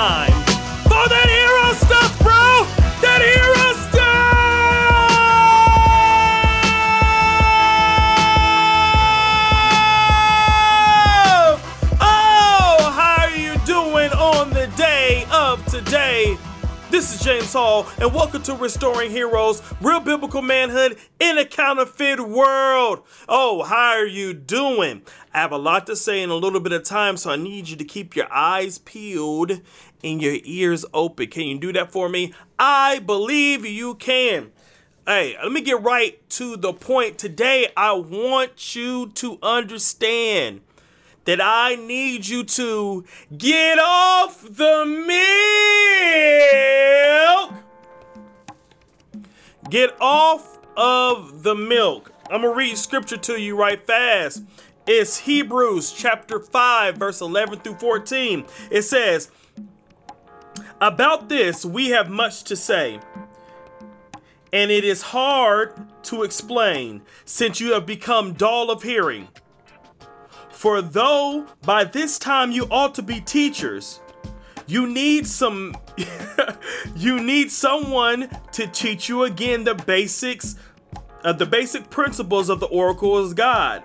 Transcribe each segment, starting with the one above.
time James Hall, and welcome to Restoring Heroes, Real Biblical Manhood in a Counterfeit World. Oh, how are you doing? I have a lot to say in a little bit of time, so I need you to keep your eyes peeled and your ears open. Can you do that for me? I believe you can. Hey, let me get right to the point. Today, I want you to understand that I need you to get off the milk. Get off of the milk. I'm going to read scripture to you right fast. It's Hebrews chapter 5, verse 11 through 14. It says, About this we have much to say, and it is hard to explain since you have become dull of hearing. For though by this time you ought to be teachers, you need some you need someone to teach you again the basics of the basic principles of the oracle of God.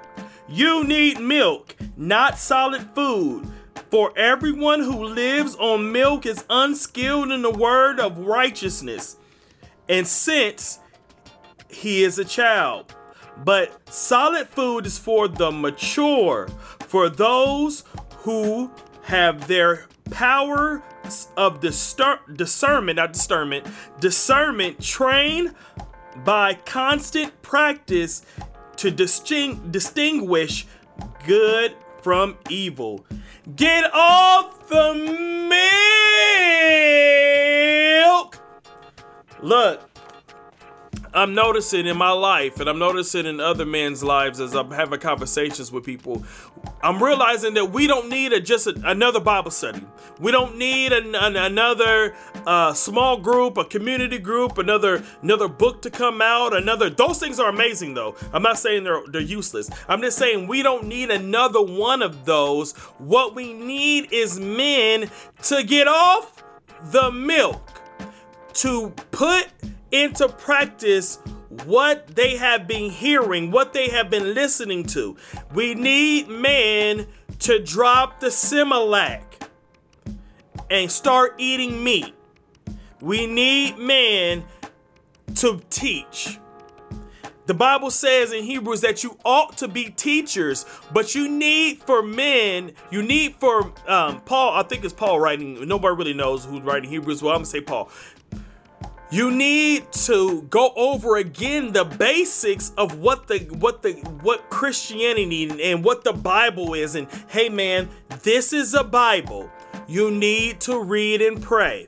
You need milk, not solid food. For everyone who lives on milk is unskilled in the word of righteousness, and since he is a child. But solid food is for the mature, for those who have their power of discer- discernment, not discernment, discernment trained by constant practice to disting- distinguish good from evil. Get off the milk! Look, I'm noticing in my life, and I'm noticing in other men's lives as I'm having conversations with people, I'm realizing that we don't need a, just a, another Bible study. We don't need an, an, another uh, small group, a community group, another another book to come out. Another those things are amazing though. I'm not saying they're they're useless. I'm just saying we don't need another one of those. What we need is men to get off the milk, to put into practice what they have been hearing, what they have been listening to. We need men to drop the Similac and start eating meat. We need men to teach. The Bible says in Hebrews that you ought to be teachers, but you need for men, you need for um, Paul, I think it's Paul writing, nobody really knows who's writing Hebrews. Well, I'm gonna say Paul. You need to go over again the basics of what the what the what Christianity and what the Bible is and hey man, this is a Bible. You need to read and pray.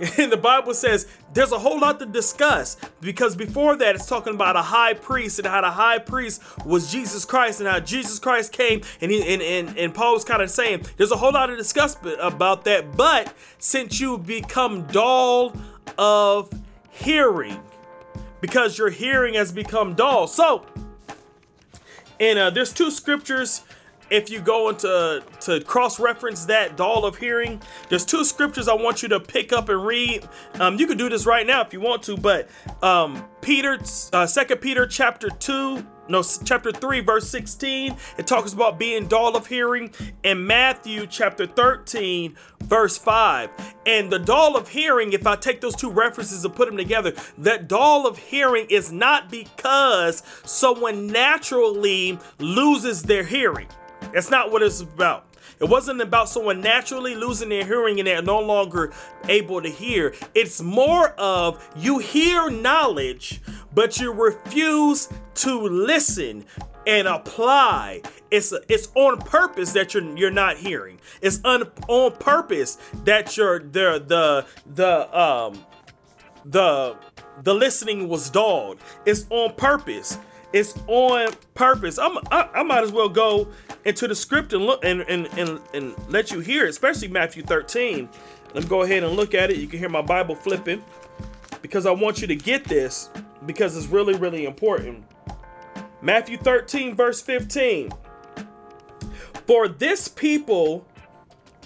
And the Bible says there's a whole lot to discuss because before that it's talking about a high priest and how the high priest was Jesus Christ and how Jesus Christ came and he and, and, and Paul was kind of saying there's a whole lot to discuss about that but since you become dull of hearing. Because your hearing has become dull. So and uh, there's two scriptures. If you go into to cross-reference that dull of hearing there's two scriptures i want you to pick up and read. Um, you can do this right now if you want to but um, peter uh, second peter chapter 2 no chapter 3 verse 16 it talks about being dull of hearing. And matthew chapter 13 verse 5 and the dull of hearing if i take those two references and put them together that dull of hearing is not because someone naturally loses their hearing. That's not what it's about. It wasn't about someone naturally losing their hearing and they're no longer able to hear. It's more of you hear knowledge, but you refuse to listen and apply. It's it's on purpose that you're you're not hearing. It's un, on purpose that you're the the the um the the listening was dulled. It's on purpose. It's on purpose. I'm, I, I might as well go into the script and look and, and, and, and let you hear it, especially Matthew 13. Let me go ahead and look at it. You can hear my Bible flipping because I want you to get this because it's really, really important. Matthew 13, verse 15. For this people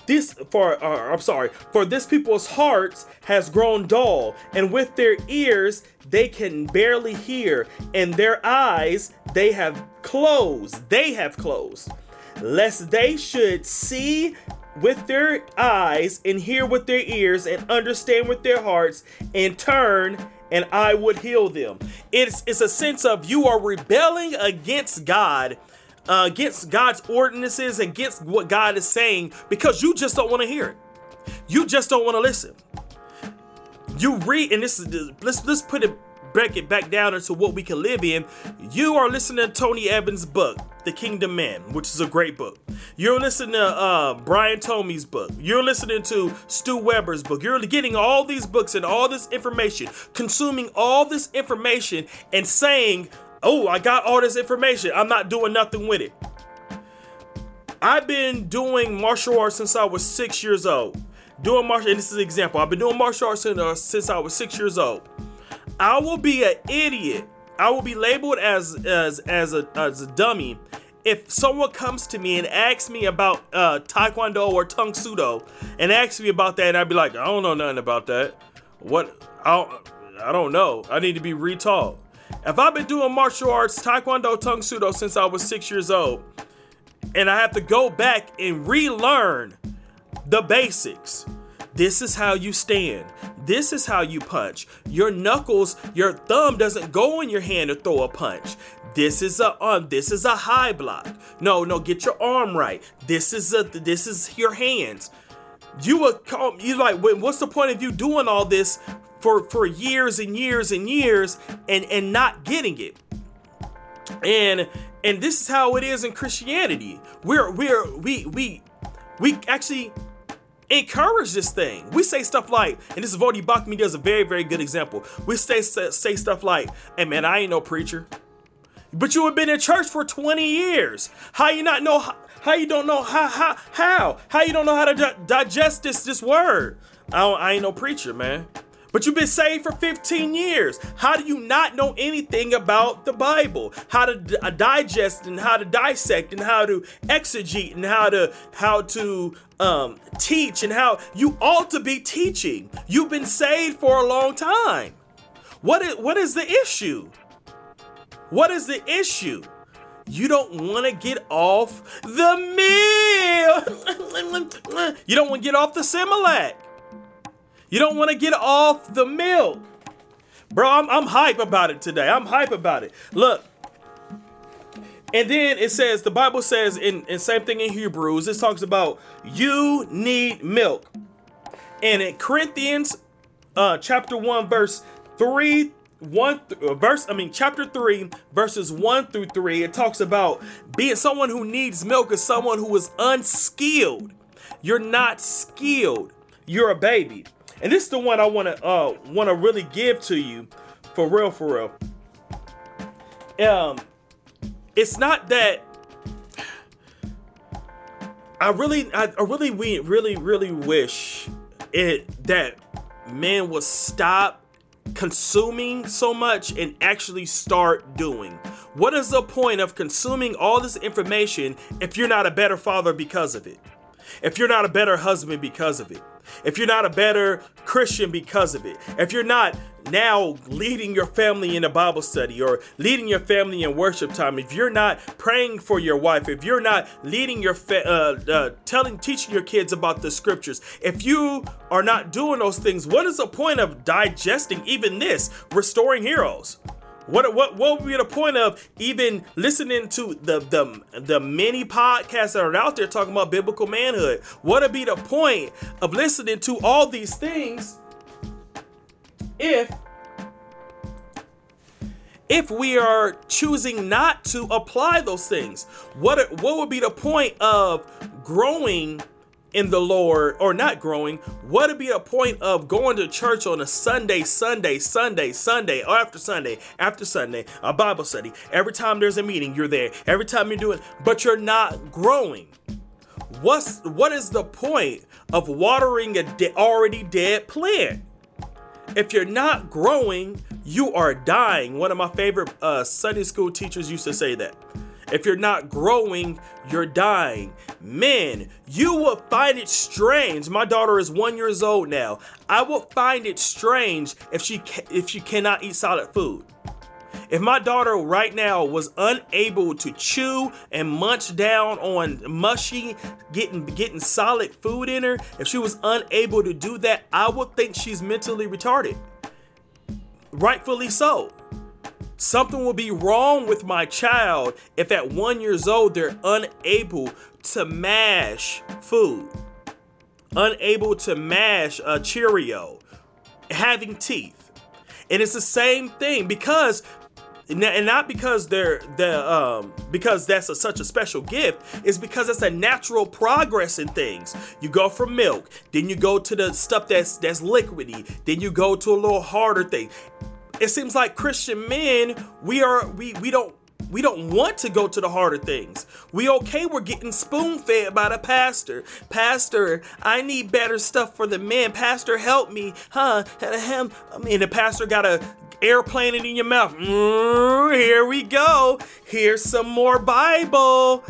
this for uh, I'm sorry, for this people's hearts has grown dull, and with their ears they can barely hear, and their eyes they have closed. They have closed, lest they should see with their eyes and hear with their ears and understand with their hearts and turn and I would heal them. It's it's a sense of you are rebelling against God, uh, against God's ordinances, against what God is saying because you just don't want to hear it. You just don't want to listen. You read, and this is let's let's put it break it back down into what we can live in. You are listening to Tony Evans' book, The Kingdom Man, which is a great book. You're listening to uh, Brian Tomey's book. You're listening to Stu Weber's book. You're getting all these books and all this information, consuming all this information, and saying, "Oh, I got all this information. I'm not doing nothing with it." I've been doing martial arts since I was six years old. Doing martial, and this is an example. I've been doing martial arts since, uh, since I was six years old. I will be an idiot. I will be labeled as as as a as a dummy if someone comes to me and asks me about uh, Taekwondo or Tang Soo Do and asks me about that, and I'd be like, I don't know nothing about that. What? I don't, I don't know. I need to be retaught. If I've been doing martial arts, Taekwondo, Tang Soo Do since I was six years old, and I have to go back and relearn the basics. This is how you stand. This is how you punch. Your knuckles, your thumb doesn't go in your hand to throw a punch. This is a um, this is a high block. No, no, get your arm right. This is a this is your hands. You would call you like what's the point of you doing all this for for years and years and years and and not getting it? And and this is how it is in Christianity. We're we're we we we actually encourage this thing. We say stuff like, and this is Voddie Baucham does a very, very good example. We say, say, say stuff like, hey man, I ain't no preacher. But you have been in church for 20 years. How you not know how, how you don't know how how how how you don't know how to di- digest this this word? I, I ain't no preacher, man. But you've been saved for 15 years. How do you not know anything about the Bible? How to d- uh, digest and how to dissect and how to exegete and how to how to um, teach and how you ought to be teaching. You've been saved for a long time. What is what is the issue? What is the issue? You don't want to get off the meal. you don't want to get off the Similac. You don't want to get off the milk. Bro, I'm, I'm hype about it today. I'm hype about it. Look. And then it says, the Bible says, in, in same thing in Hebrews, it talks about you need milk. And in Corinthians uh, chapter 1, verse 3 one th- uh, verse i mean chapter 3 verses 1 through 3 it talks about being someone who needs milk is someone who is unskilled you're not skilled you're a baby and this is the one i want to uh want to really give to you for real for real um it's not that i really i, I really we really really wish it that men would stop consuming so much and actually start doing. What is the point of consuming all this information if you're not a better father because of it? If you're not a better husband because of it? If you're not a better Christian because of it? If you're not now leading your family in a Bible study or leading your family in worship time, if you're not praying for your wife, if you're not leading your fa- uh, uh, telling, teaching your kids about the scriptures, if you are not doing those things, what is the point of digesting even this, restoring heroes? What what what would be the point of even listening to the the the many podcasts that are out there talking about biblical manhood? What would be the point of listening to all these things if if we are choosing not to apply those things? What what would be the point of growing in the Lord or not growing? What would be a point of going to church on a Sunday, Sunday, Sunday, Sunday, or after Sunday, after Sunday, a Bible study? Every time there's a meeting, you're there. Every time you're doing, but you're not growing. What's what is the point of watering a de- already dead plant? If you're not growing, you are dying. One of my favorite uh, Sunday school teachers used to say that. If you're not growing, you're dying. Men, you will find it strange. My daughter is one years old now. I will find it strange if she if she cannot eat solid food. If my daughter right now was unable to chew and munch down on mushy, getting getting solid food in her, if she was unable to do that, I would think she's mentally retarded. Rightfully so. Something will be wrong with my child if at one years old they're unable to mash food, unable to mash a Cheerio, having teeth. And it's the same thing because and not because they're the um because that's a, such a special gift. It's because it's a natural progress in things. You go from milk then you go to the stuff that's that's liquidy then you go to a little harder thing it seems like Christian men, we are we we don't we don't want to go to the harder things. We okay we're getting spoon fed by the pastor. Pastor, I need better stuff for the men. Pastor, help me. Huh? I mean the pastor got a airplane in your mouth. Mm, here we go. Here's some more Bible.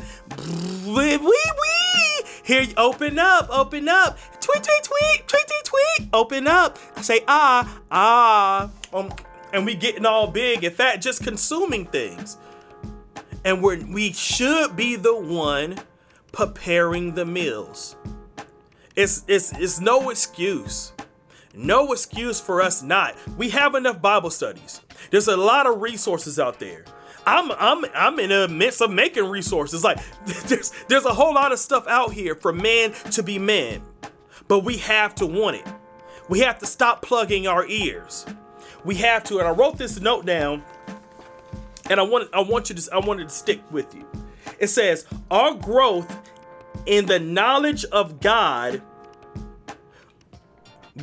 Wee wee wee. Here, open up, open up. Tweet, tweet, tweet, tweet, tweet, tweet. Open up. I say ah, ah. Um, and we getting all big and fat just consuming things. And we we should be the one preparing the meals. It's it's it's no excuse. No excuse for us not. We have enough Bible studies. There's a lot of resources out there. I'm I'm I'm in the midst of making resources. Like there's there's a whole lot of stuff out here for men to be men. But we have to want it. We have to stop plugging our ears we have to. And I wrote this note down, and I want I want you to I wanted to stick with you. It says our growth in the knowledge of God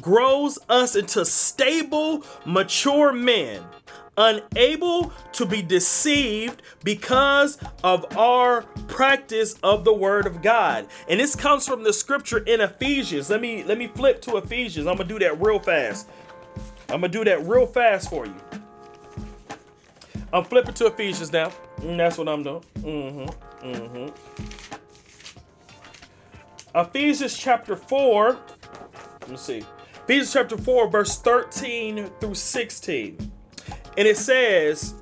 grows us into stable, mature men, unable to be deceived because of our practice of the word of God. And this comes from the scripture in Ephesians. Let me let me flip to Ephesians. I'm going to do that real fast. I'm gonna do that real fast for you. I'm flipping to Ephesians now. Mm, that's what I'm doing. Mm-hmm. Mm-hmm. Ephesians chapter 4. Let me see. Ephesians chapter 4, verse 13 through 16. And it says,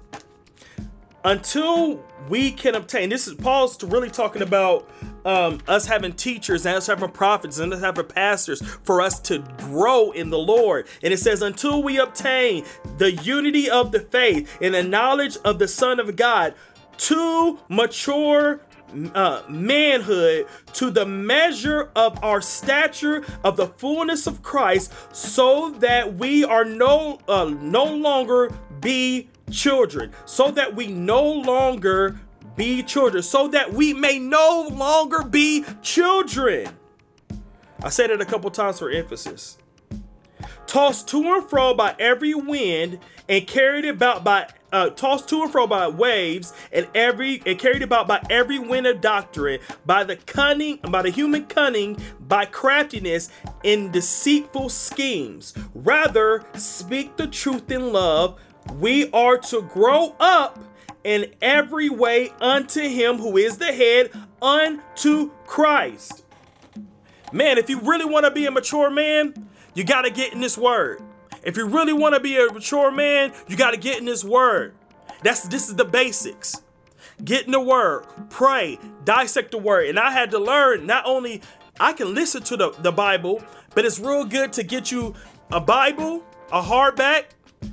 until we can obtain, this is Paul's really talking about um, us having teachers and us having prophets and us having pastors for us to grow in the Lord. And it says, until we obtain the unity of the faith and the knowledge of the Son of God to mature uh, manhood to the measure of our stature of the fullness of Christ, so that we are no uh, no longer be children, so that we no longer be children, so that we may no longer be children. I said it a couple times for emphasis. Tossed to and fro by every wind and carried about by uh, tossed to and fro by waves and every and carried about by every wind of doctrine, by the cunning, by the human cunning, by craftiness in deceitful schemes. Rather, speak the truth in love. We are to grow up in every way unto him who is the head, unto Christ. Man, if you really want to be a mature man, you got to get in this word. If you really want to be a mature man, you got to get in this word. That's this is the basics. Get in the word, pray, dissect the word. And I had to learn not only I can listen to the, the Bible, but it's real good to get you a Bible, a hardback,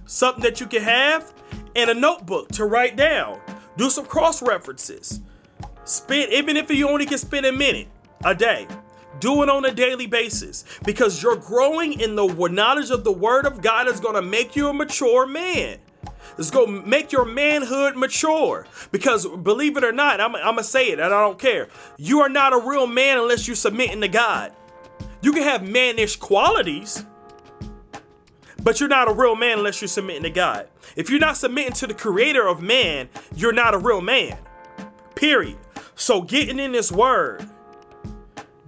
something that you can have, and a notebook to write down. Do some cross references. Spend, even if you only can spend a minute a day, do it on a daily basis because you're growing in the knowledge of the Word of God is going to make you a mature man. It's going to make your manhood mature. Because believe it or not, I'm, I'm going to say it and I don't care. You are not a real man unless you're submitting to God. You can have mannish qualities, but you're not a real man unless you're submitting to God. If you're not submitting to the creator of man, you're not a real man. Period. So getting in this word,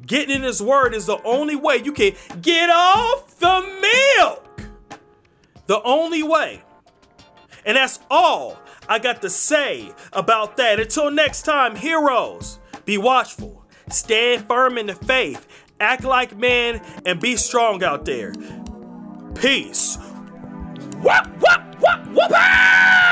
getting in this word is the only way you can get off the milk. The only way. And that's all. I got to say about that. Until next time, heroes, be watchful, stand firm in the faith, act like men, and be strong out there. Peace. 我我怕。